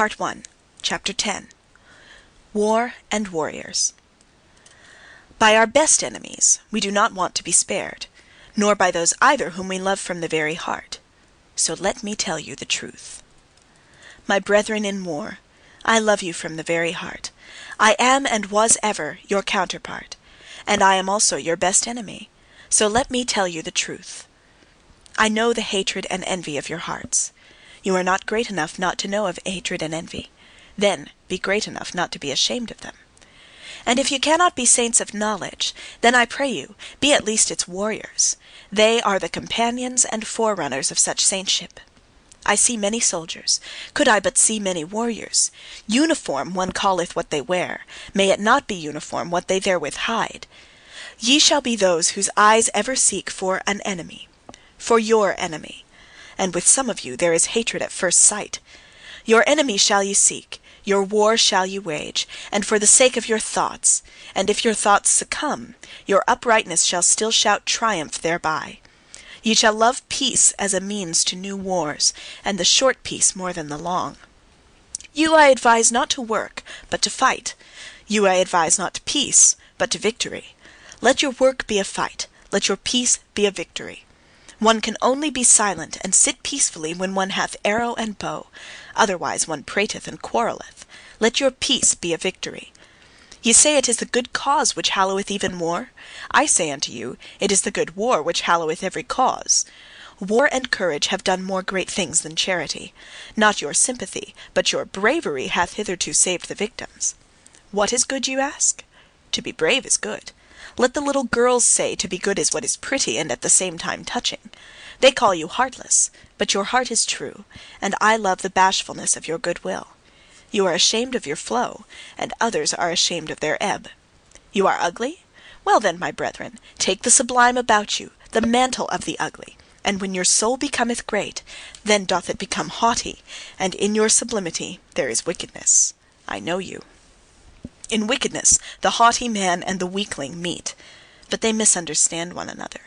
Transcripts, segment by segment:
Part 1, Chapter 10 War and Warriors. By our best enemies we do not want to be spared, nor by those either whom we love from the very heart. So let me tell you the truth. My brethren in war, I love you from the very heart. I am and was ever your counterpart, and I am also your best enemy. So let me tell you the truth. I know the hatred and envy of your hearts. You are not great enough not to know of hatred and envy. Then be great enough not to be ashamed of them. And if you cannot be saints of knowledge, then I pray you, be at least its warriors. They are the companions and forerunners of such saintship. I see many soldiers, could I but see many warriors. Uniform one calleth what they wear, may it not be uniform what they therewith hide. Ye shall be those whose eyes ever seek for an enemy, for your enemy. And with some of you there is hatred at first sight. Your enemy shall ye seek, your war shall ye wage, and for the sake of your thoughts; and if your thoughts succumb, your uprightness shall still shout triumph thereby. Ye shall love peace as a means to new wars, and the short peace more than the long. You I advise not to work, but to fight. You I advise not to peace, but to victory. Let your work be a fight, let your peace be a victory. One can only be silent and sit peacefully when one hath arrow and bow. Otherwise one prateth and quarrelleth. Let your peace be a victory. Ye say it is the good cause which halloweth even war? I say unto you, it is the good war which halloweth every cause. War and courage have done more great things than charity. Not your sympathy, but your bravery hath hitherto saved the victims. What is good, you ask? To be brave is good. Let the little girls say to be good is what is pretty and at the same time touching. They call you heartless, but your heart is true, and I love the bashfulness of your good will. You are ashamed of your flow, and others are ashamed of their ebb. You are ugly? Well then, my brethren, take the sublime about you, the mantle of the ugly, and when your soul becometh great, then doth it become haughty, and in your sublimity there is wickedness. I know you. In wickedness the haughty man and the weakling meet, but they misunderstand one another.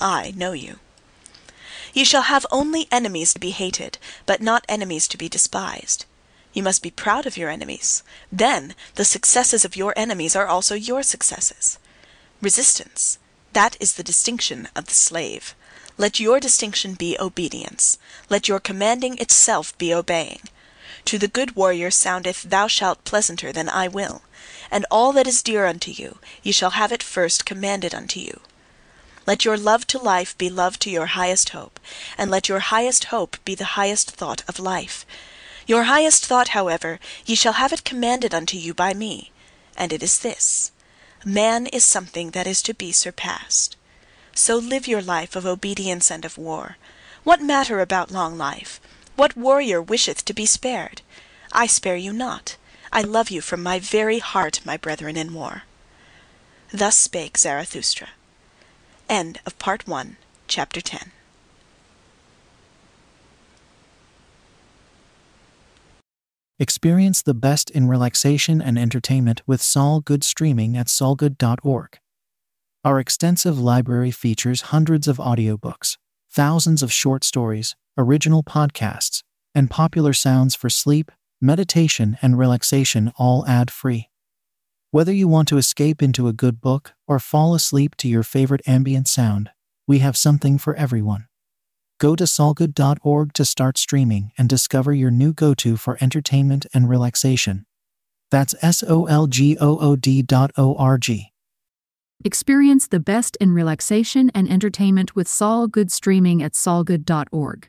I know you. Ye shall have only enemies to be hated, but not enemies to be despised. You must be proud of your enemies. Then the successes of your enemies are also your successes. Resistance that is the distinction of the slave. Let your distinction be obedience. Let your commanding itself be obeying. To the good warrior soundeth Thou shalt pleasanter than I will. And all that is dear unto you, ye shall have it first commanded unto you. Let your love to life be love to your highest hope, and let your highest hope be the highest thought of life. Your highest thought, however, ye shall have it commanded unto you by me, and it is this: Man is something that is to be surpassed. So live your life of obedience and of war. What matter about long life? What warrior wisheth to be spared? I spare you not. I love you from my very heart, my brethren in war. Thus spake Zarathustra. End of Part One, Chapter 10. Experience the best in relaxation and entertainment with Sol Good streaming at solgood.org. Our extensive library features hundreds of audiobooks, thousands of short stories, original podcasts, and popular sounds for sleep, meditation, and relaxation all ad free. Whether you want to escape into a good book or fall asleep to your favorite ambient sound, we have something for everyone. Go to solgood.org to start streaming and discover your new go to for entertainment and relaxation. That's S O L G O O D dot O R G. Experience the best in relaxation and entertainment with Sol Good streaming at solgood.org.